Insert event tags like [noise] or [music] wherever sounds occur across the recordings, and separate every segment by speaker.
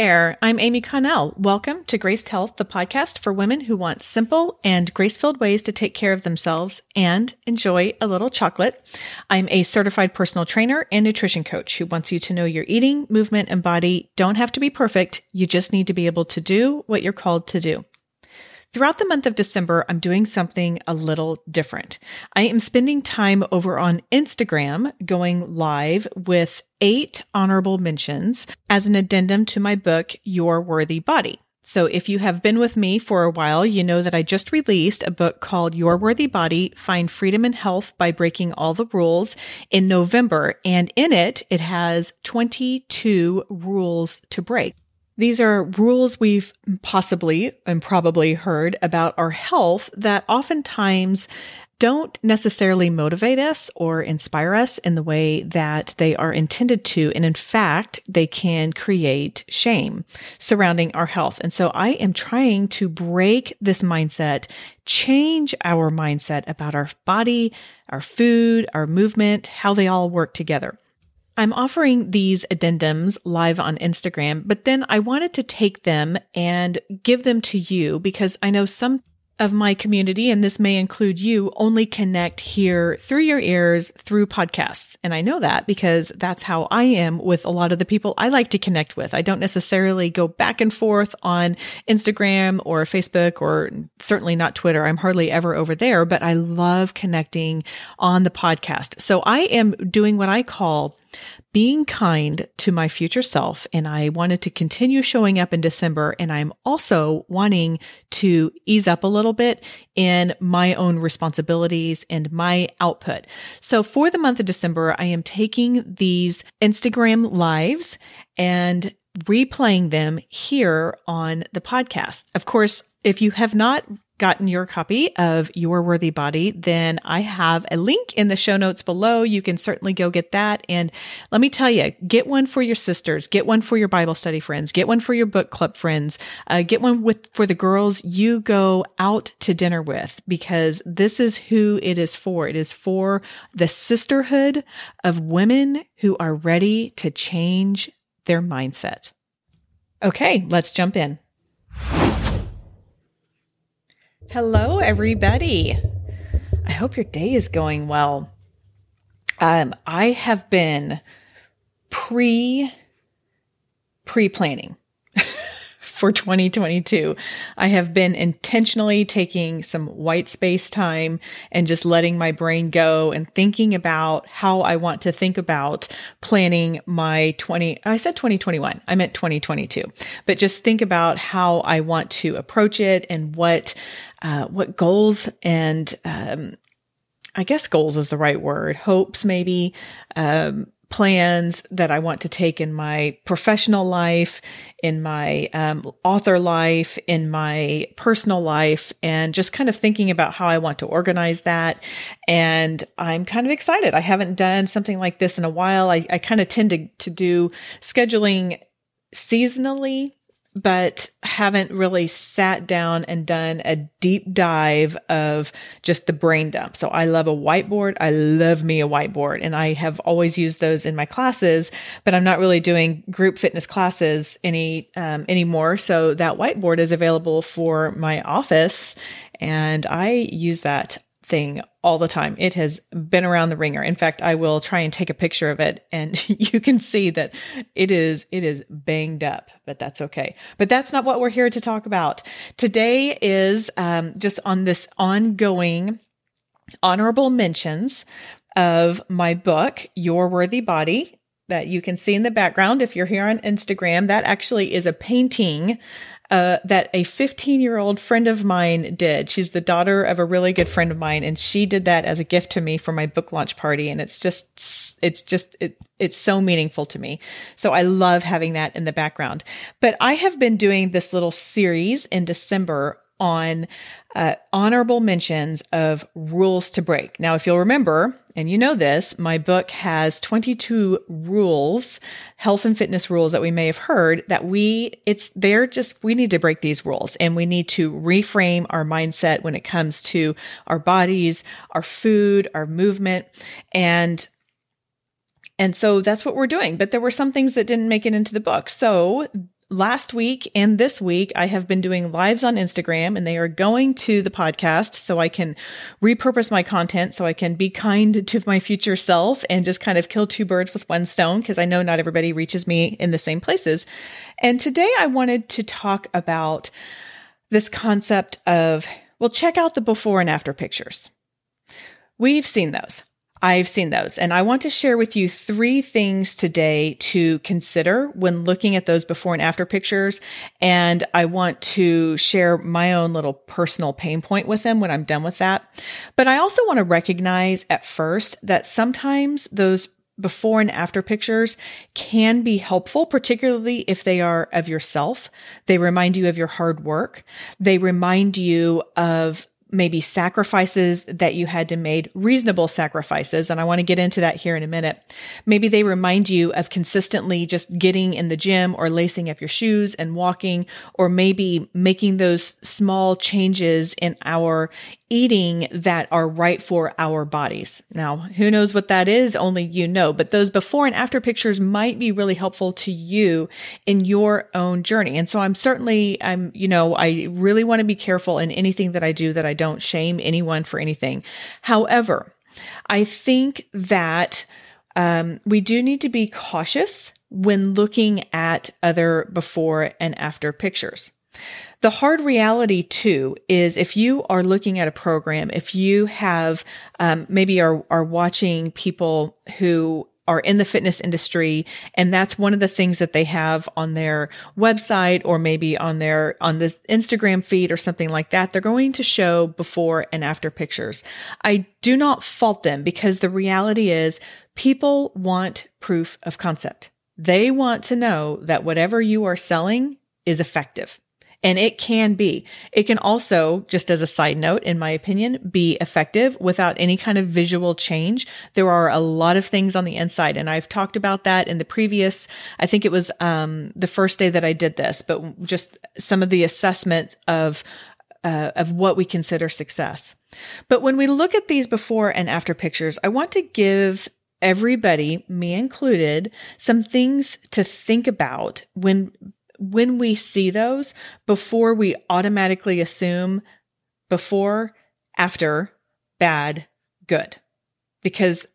Speaker 1: there. I'm Amy Connell. Welcome to Graced Health, the podcast for women who want simple and grace filled ways to take care of themselves and enjoy a little chocolate. I'm a certified personal trainer and nutrition coach who wants you to know your eating, movement, and body don't have to be perfect. You just need to be able to do what you're called to do. Throughout the month of December, I'm doing something a little different. I am spending time over on Instagram going live with eight honorable mentions as an addendum to my book, Your Worthy Body. So if you have been with me for a while, you know that I just released a book called Your Worthy Body, Find Freedom and Health by Breaking All the Rules in November. And in it, it has 22 rules to break. These are rules we've possibly and probably heard about our health that oftentimes don't necessarily motivate us or inspire us in the way that they are intended to. And in fact, they can create shame surrounding our health. And so I am trying to break this mindset, change our mindset about our body, our food, our movement, how they all work together. I'm offering these addendums live on Instagram, but then I wanted to take them and give them to you because I know some of my community, and this may include you, only connect here through your ears through podcasts. And I know that because that's how I am with a lot of the people I like to connect with. I don't necessarily go back and forth on Instagram or Facebook or certainly not Twitter. I'm hardly ever over there, but I love connecting on the podcast. So I am doing what I call being kind to my future self. And I wanted to continue showing up in December. And I'm also wanting to ease up a little bit in my own responsibilities and my output. So for the month of December, I am taking these Instagram lives and replaying them here on the podcast. Of course, if you have not gotten your copy of Your Worthy Body, then I have a link in the show notes below. You can certainly go get that. And let me tell you, get one for your sisters, get one for your Bible study friends, get one for your book club friends, uh, get one with for the girls you go out to dinner with, because this is who it is for. It is for the sisterhood of women who are ready to change their mindset. Okay, let's jump in. Hello, everybody. I hope your day is going well. Um, I have been pre pre planning for 2022. I have been intentionally taking some white space time and just letting my brain go and thinking about how I want to think about planning my 20, I said 2021, I meant 2022, but just think about how I want to approach it and what, uh, what goals and, um, I guess goals is the right word, hopes maybe, um, plans that I want to take in my professional life, in my um, author life, in my personal life, and just kind of thinking about how I want to organize that. And I'm kind of excited. I haven't done something like this in a while. I, I kind of tend to, to do scheduling seasonally but haven't really sat down and done a deep dive of just the brain dump. So I love a whiteboard. I love me a whiteboard and I have always used those in my classes, but I'm not really doing group fitness classes any um, anymore. So that whiteboard is available for my office and I use that thing all the time. It has been around the ringer. In fact, I will try and take a picture of it and [laughs] you can see that it is, it is banged up, but that's okay. But that's not what we're here to talk about. Today is um, just on this ongoing honorable mentions of my book, Your Worthy Body that you can see in the background if you're here on Instagram. That actually is a painting uh, that a 15 year old friend of mine did. She's the daughter of a really good friend of mine, and she did that as a gift to me for my book launch party. And it's just, it's just, it, it's so meaningful to me. So I love having that in the background. But I have been doing this little series in December on uh, honorable mentions of rules to break. Now, if you'll remember, and you know this, my book has 22 rules, health and fitness rules that we may have heard that we, it's, they're just, we need to break these rules and we need to reframe our mindset when it comes to our bodies, our food, our movement. And and so that's what we're doing. But there were some things that didn't make it into the book. So last week and this week, I have been doing lives on Instagram and they are going to the podcast so I can repurpose my content so I can be kind to my future self and just kind of kill two birds with one stone because I know not everybody reaches me in the same places. And today I wanted to talk about this concept of, well, check out the before and after pictures. We've seen those. I've seen those. And I want to share with you three things today to consider when looking at those before and after pictures. And I want to share my own little personal pain point with them when I'm done with that. But I also want to recognize at first that sometimes those before and after pictures can be helpful, particularly if they are of yourself. They remind you of your hard work. They remind you of maybe sacrifices that you had to make, reasonable sacrifices. And I want to get into that here in a minute. Maybe they remind you of consistently just getting in the gym or lacing up your shoes and walking, or maybe making those small changes in our eating that are right for our bodies. Now, who knows what that is? Only you know, but those before and after pictures might be really helpful to you in your own journey. And so I'm certainly, I'm, you know, I really want to be careful in anything that I do that I don't shame anyone for anything. However, I think that um, we do need to be cautious when looking at other before and after pictures. The hard reality too is if you are looking at a program, if you have um, maybe are are watching people who are in the fitness industry and that's one of the things that they have on their website or maybe on their on this Instagram feed or something like that they're going to show before and after pictures. I do not fault them because the reality is people want proof of concept. They want to know that whatever you are selling is effective. And it can be. It can also, just as a side note, in my opinion, be effective without any kind of visual change. There are a lot of things on the inside. And I've talked about that in the previous, I think it was um, the first day that I did this, but just some of the assessment of uh, of what we consider success. But when we look at these before and after pictures, I want to give everybody, me included, some things to think about when when we see those before we automatically assume before, after, bad, good. Because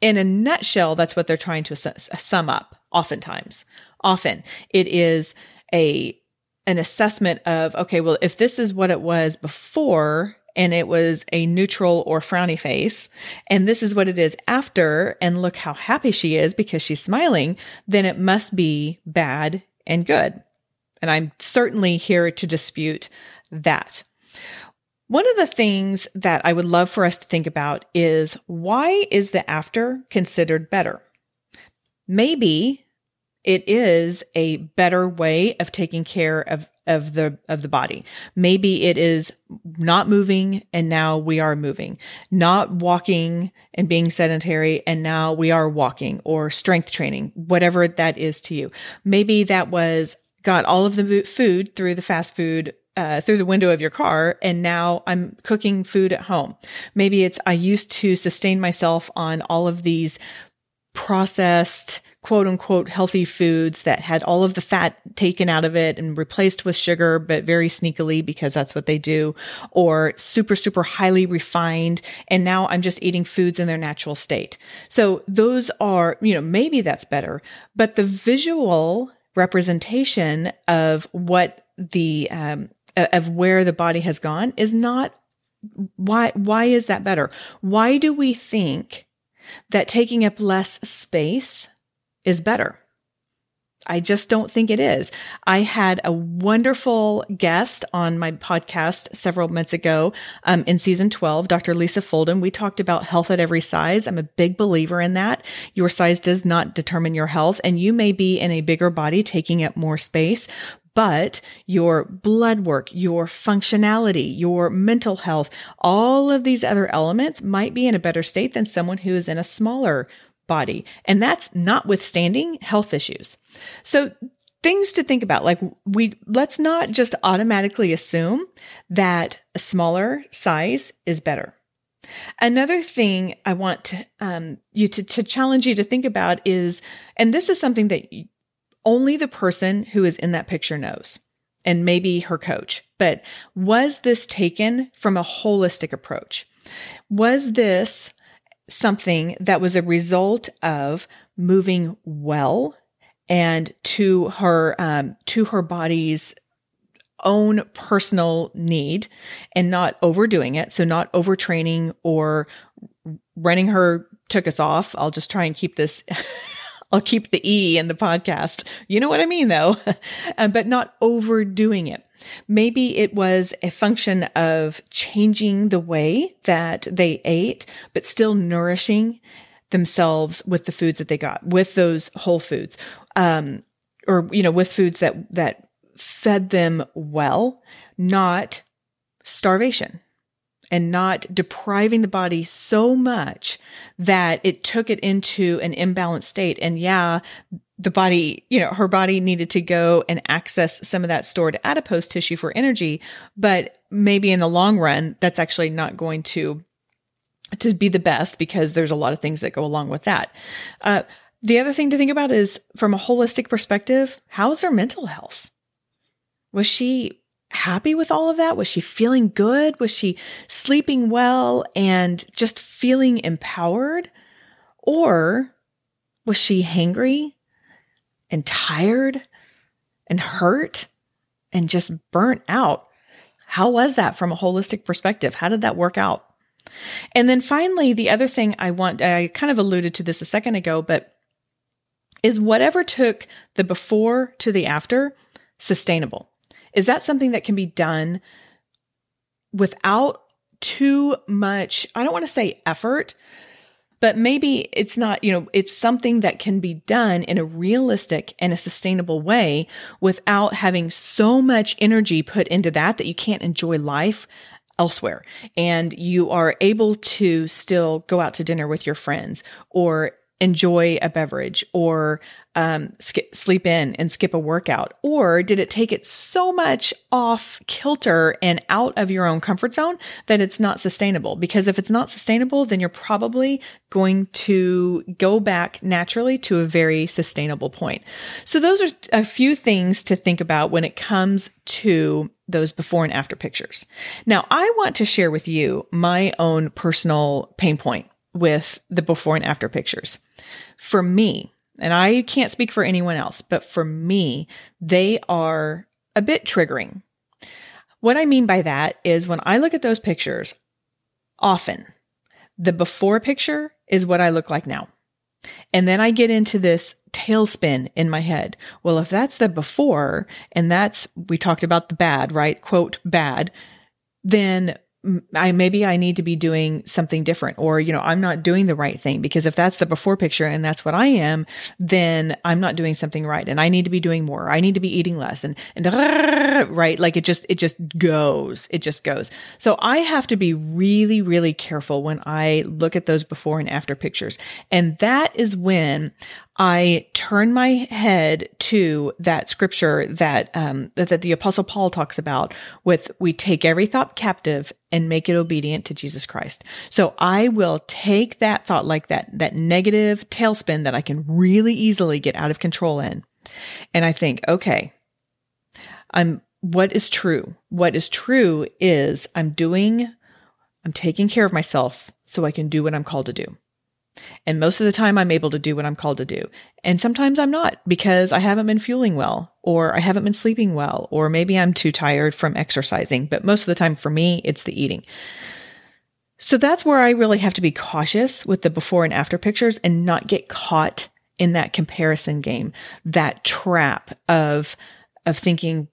Speaker 1: in a nutshell, that's what they're trying to sum up oftentimes. Often it is a, an assessment of, okay, well, if this is what it was before and it was a neutral or frowny face, and this is what it is after, and look how happy she is because she's smiling, then it must be bad and good. And I'm certainly here to dispute that. One of the things that I would love for us to think about is why is the after considered better? Maybe it is a better way of taking care of of the of the body. Maybe it is not moving and now we are moving. Not walking and being sedentary and now we are walking or strength training, whatever that is to you. Maybe that was got all of the food through the fast food uh, through the window of your car and now I'm cooking food at home. Maybe it's I used to sustain myself on all of these processed quote unquote healthy foods that had all of the fat taken out of it and replaced with sugar, but very sneakily because that's what they do, or super, super highly refined. And now I'm just eating foods in their natural state. So those are, you know, maybe that's better, but the visual representation of what the, um, of where the body has gone is not why why is that better why do we think that taking up less space is better. I just don't think it is. I had a wonderful guest on my podcast several months ago um, in season 12, Dr. Lisa Folden. We talked about health at every size. I'm a big believer in that. Your size does not determine your health, and you may be in a bigger body taking up more space, but your blood work, your functionality, your mental health, all of these other elements might be in a better state than someone who is in a smaller body. And that's notwithstanding health issues. So things to think about like we let's not just automatically assume that a smaller size is better another thing i want um, you to, to challenge you to think about is and this is something that only the person who is in that picture knows, and maybe her coach. But was this taken from a holistic approach? Was this something that was a result of moving well and to her um, to her body's own personal need and not overdoing it so not overtraining or running her took us off i'll just try and keep this [laughs] I'll keep the E in the podcast. You know what I mean, though, um, [laughs] but not overdoing it. Maybe it was a function of changing the way that they ate, but still nourishing themselves with the foods that they got, with those whole foods, um, or you know, with foods that that fed them well, not starvation and not depriving the body so much that it took it into an imbalanced state. And yeah, the body, you know, her body needed to go and access some of that stored adipose tissue for energy, but maybe in the long run, that's actually not going to to be the best because there's a lot of things that go along with that. Uh, the other thing to think about is from a holistic perspective, how's her mental health? Was she happy with all of that? Was she feeling good? Was she sleeping well and just feeling empowered? Or was she hangry and tired and hurt and just burnt out? How was that from a holistic perspective? How did that work out? And then finally, the other thing I want, I kind of alluded to this a second ago, but is whatever took the before to the after sustainable? Is that something that can be done without too much, I don't want to say effort, but maybe it's not, you know, it's something that can be done in a realistic and a sustainable way without having so much energy put into that that you can't enjoy life elsewhere. And you are able to still go out to dinner with your friends or enjoy a beverage or um, sleep in and skip a workout? Or did it take it so much off kilter and out of your own comfort zone that it's not sustainable? Because if it's not sustainable, then you're probably going to go back naturally to a very sustainable point. So those are a few things to think about when it comes to those before and after pictures. Now, I want to share with you my own personal pain point with the before and after pictures. For me, and I can't speak for anyone else, but for me, they are a bit triggering. What I mean by that is when I look at those pictures, often the before picture is what I look like now. And then I get into this tailspin in my head. Well, if that's the before, and that's, we talked about the bad, right? Quote, bad, then I maybe I need to be doing something different or you know I'm not doing the right thing because if that's the before picture and that's what I am then I'm not doing something right and I need to be doing more. I need to be eating less and and right? Like it just it just goes. It just goes. So I have to be really really careful when I look at those before and after pictures. And that is when I turn my head to that scripture that, um, that, that the apostle Paul talks about with we take every thought captive and make it obedient to Jesus Christ. So I will take that thought like that, that negative tailspin that I can really easily get out of control in. And I think, okay, I'm, what is true? What is true is I'm doing, I'm taking care of myself so I can do what I'm called to do. And most of the time, I'm able to do what I'm called to do. And sometimes I'm not because I haven't been fueling well, or I haven't been sleeping well, or maybe I'm too tired from exercising. But most of the time, for me, it's the eating. So that's where I really have to be cautious with the before and after pictures and not get caught in that comparison game, that trap of of thinking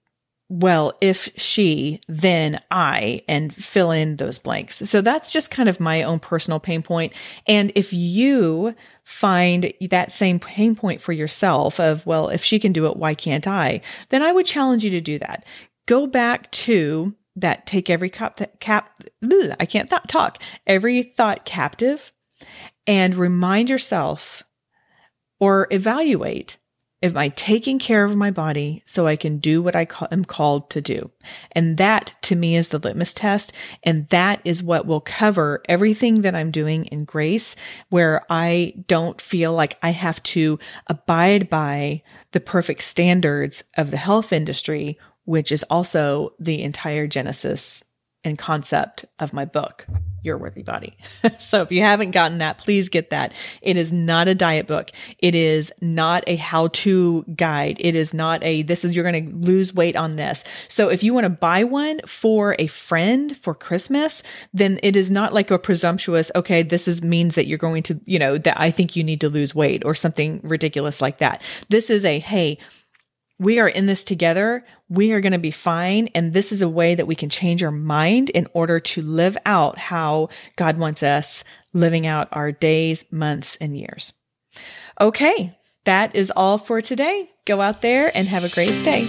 Speaker 1: well, if she, then I, and fill in those blanks. So that's just kind of my own personal pain point. And if you find that same pain point for yourself of, well, if she can do it, why can't I? Then I would challenge you to do that. Go back to that take every cap, cap ugh, I can't th- talk, every thought captive and remind yourself or evaluate Am I taking care of my body so I can do what I am called to do? And that to me is the litmus test. And that is what will cover everything that I'm doing in grace, where I don't feel like I have to abide by the perfect standards of the health industry, which is also the entire genesis and concept of my book. Your Worthy Body. [laughs] so if you haven't gotten that, please get that. It is not a diet book. It is not a how to guide. It is not a, this is, you're going to lose weight on this. So if you want to buy one for a friend for Christmas, then it is not like a presumptuous, okay, this is means that you're going to, you know, that I think you need to lose weight or something ridiculous like that. This is a, hey, we are in this together. We are going to be fine. And this is a way that we can change our mind in order to live out how God wants us living out our days, months, and years. Okay. That is all for today. Go out there and have a great day.